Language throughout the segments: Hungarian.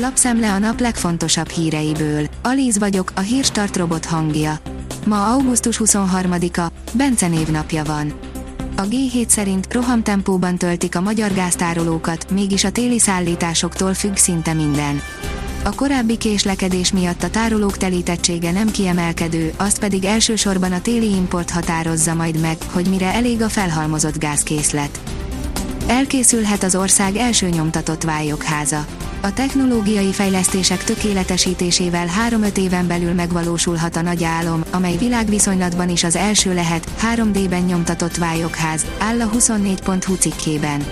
Lapszemle a nap legfontosabb híreiből. Alíz vagyok, a hírstart robot hangja. Ma augusztus 23-a, Bence névnapja van. A G7 szerint rohamtempóban töltik a magyar gáztárolókat, mégis a téli szállításoktól függ szinte minden. A korábbi késlekedés miatt a tárolók telítettsége nem kiemelkedő, azt pedig elsősorban a téli import határozza majd meg, hogy mire elég a felhalmozott gázkészlet. Elkészülhet az ország első nyomtatott vályokháza. A technológiai fejlesztések tökéletesítésével 3-5 éven belül megvalósulhat a nagy álom, amely világviszonylatban is az első lehet, 3D-ben nyomtatott vályokház, áll a 24.hu cikkében.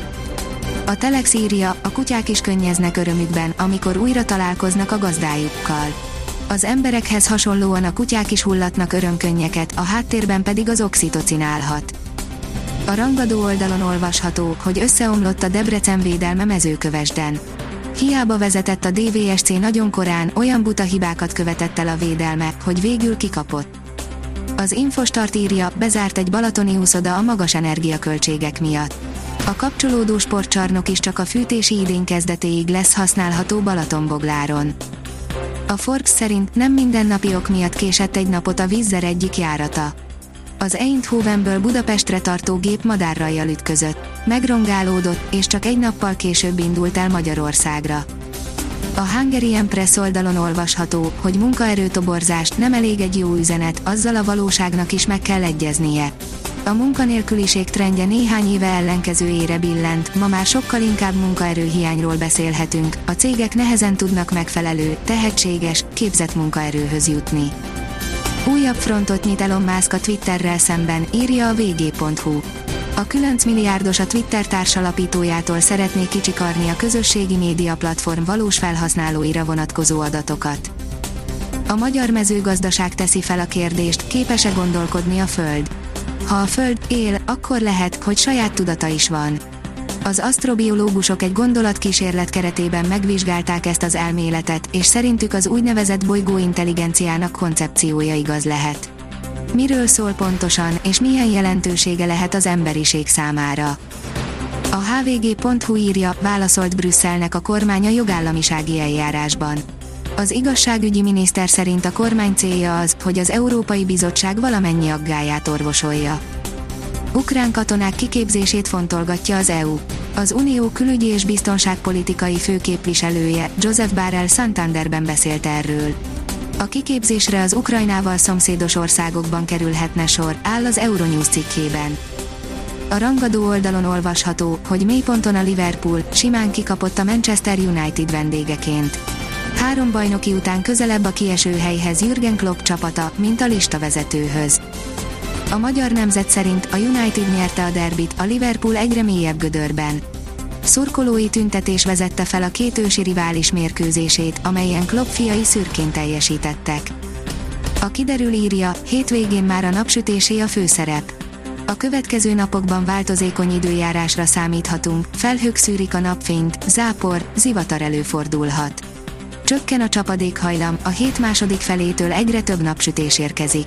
A Telex írja, a kutyák is könnyeznek örömükben, amikor újra találkoznak a gazdájukkal. Az emberekhez hasonlóan a kutyák is hullatnak örömkönnyeket, a háttérben pedig az oxitocin állhat. A rangadó oldalon olvasható, hogy összeomlott a Debrecen védelme mezőkövesden. Hiába vezetett a DVSC nagyon korán, olyan buta hibákat követett el a védelme, hogy végül kikapott. Az Infostart írja, bezárt egy balatoni úszoda a magas energiaköltségek miatt. A kapcsolódó sportcsarnok is csak a fűtési idén kezdetéig lesz használható Balatonbogláron. A Forbes szerint nem mindennapi ok miatt késett egy napot a vízzer egyik járata. Az Eindhovenből Budapestre tartó gép madárrajjal ütközött. Megrongálódott, és csak egy nappal később indult el Magyarországra. A Hungarian Press oldalon olvasható, hogy munkaerőtoborzást nem elég egy jó üzenet, azzal a valóságnak is meg kell egyeznie. A munkanélküliség trendje néhány éve ellenkezőjére billent, ma már sokkal inkább munkaerőhiányról beszélhetünk, a cégek nehezen tudnak megfelelő, tehetséges, képzett munkaerőhöz jutni. Újabb frontot nyit Elon Musk a Twitterrel szemben, írja a vg.hu. A 9 milliárdos a Twitter társalapítójától szeretné kicsikarni a közösségi média platform valós felhasználóira vonatkozó adatokat. A magyar mezőgazdaság teszi fel a kérdést, képes-e gondolkodni a Föld. Ha a Föld él, akkor lehet, hogy saját tudata is van. Az asztrobiológusok egy gondolatkísérlet keretében megvizsgálták ezt az elméletet, és szerintük az úgynevezett bolygó intelligenciának koncepciója igaz lehet. Miről szól pontosan, és milyen jelentősége lehet az emberiség számára? A hvg.hu írja, válaszolt Brüsszelnek a kormány a jogállamisági eljárásban. Az igazságügyi miniszter szerint a kormány célja az, hogy az Európai Bizottság valamennyi aggáját orvosolja. Ukrán katonák kiképzését fontolgatja az EU. Az Unió külügyi és biztonságpolitikai főképviselője, Joseph Barrel Santanderben beszélt erről. A kiképzésre az Ukrajnával szomszédos országokban kerülhetne sor, áll az Euronews cikkében. A rangadó oldalon olvasható, hogy mélyponton a Liverpool simán kikapott a Manchester United vendégeként. Három bajnoki után közelebb a kieső helyhez Jürgen Klopp csapata, mint a listavezetőhöz. A magyar nemzet szerint a United nyerte a derbit, a Liverpool egyre mélyebb gödörben. Szurkolói tüntetés vezette fel a két ősi rivális mérkőzését, amelyen Klopp fiai szürkén teljesítettek. A kiderül írja, hétvégén már a napsütésé a főszerep. A következő napokban változékony időjárásra számíthatunk, felhők szűrik a napfényt, zápor, zivatar előfordulhat. Csökken a csapadékhajlam, a hét második felétől egyre több napsütés érkezik.